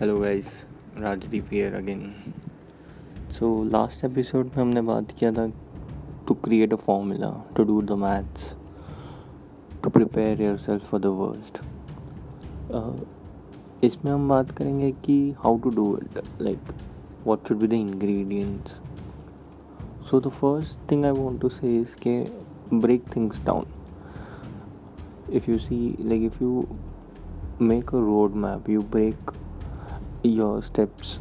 Hello guys Rajdeep here again so last episode में हमने बात किया था to create a formula to do the maths to prepare yourself for the worst इसमें हम बात करेंगे कि how to do it like what should be the ingredients so the first thing I want to say is के break things down if you see, like, if you make a roadmap you break your steps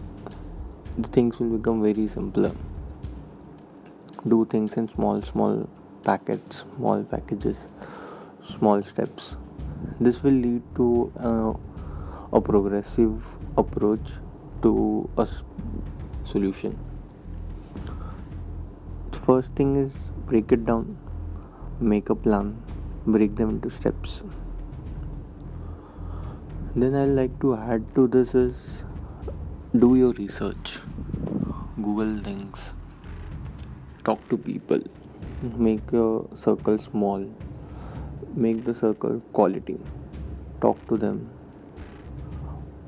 the things will become very simpler. Do things in small small packets small packages small steps. This will lead to uh, a progressive approach to a solution. The first thing is break it down. Make a plan. Break them into steps then i like to add to this is do your research google things talk to people make your circle small make the circle quality talk to them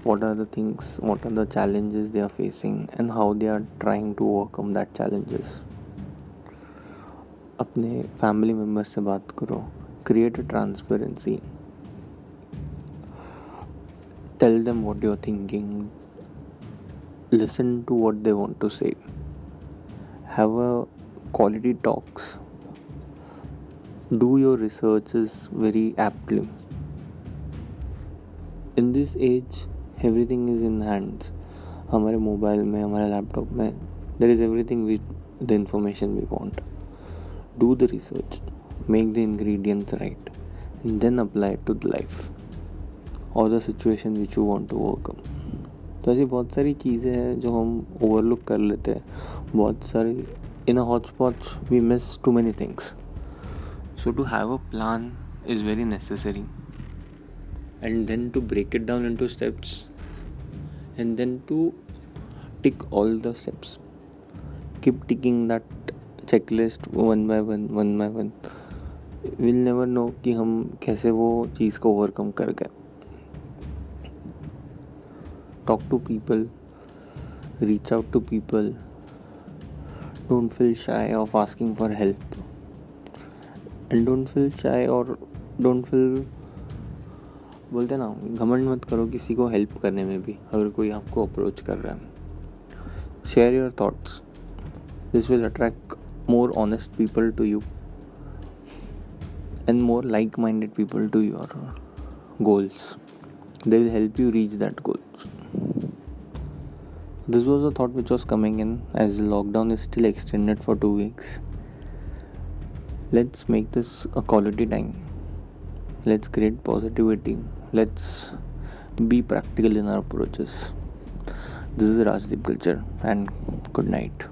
what are the things what are the challenges they are facing and how they are trying to overcome that challenges अपने family member से बात करो create transparency tell them what you are thinking listen to what they want to say have a quality talks do your researches very aptly in this age everything is in hands हमारे mobile में हमारे laptop में there is everything with the information we want do the research make the ingredients right and then apply to the life और the situation which you want to overcome तो ऐसी बहुत सारी चीज़ें हैं जो हम ओवरलुक कर लेते हैं। बहुत सारी in a hotspot we miss too many things so to have a plan is very necessary and then to break it down into steps and then to tick all the steps keep ticking that checklist one by one one by one will never know कि हम कैसे वो चीज़ को overcome कर गए। talk to people, reach out to people. Don't feel shy of asking for help. And don't feel shy or don't feel, बोलते ना, घमंड मत करो किसी को हेल्प करने में भी, अगर कोई आपको अप्रोच कर रहा है। Share your thoughts this will attract more honest people to you and more like minded people to your goals they will help you reach that goal this was a thought which was coming in as lockdown is still extended for two weeks. Let's make this a quality time. Let's create positivity. Let's be practical in our approaches. This is Rajdeep Culture and good night.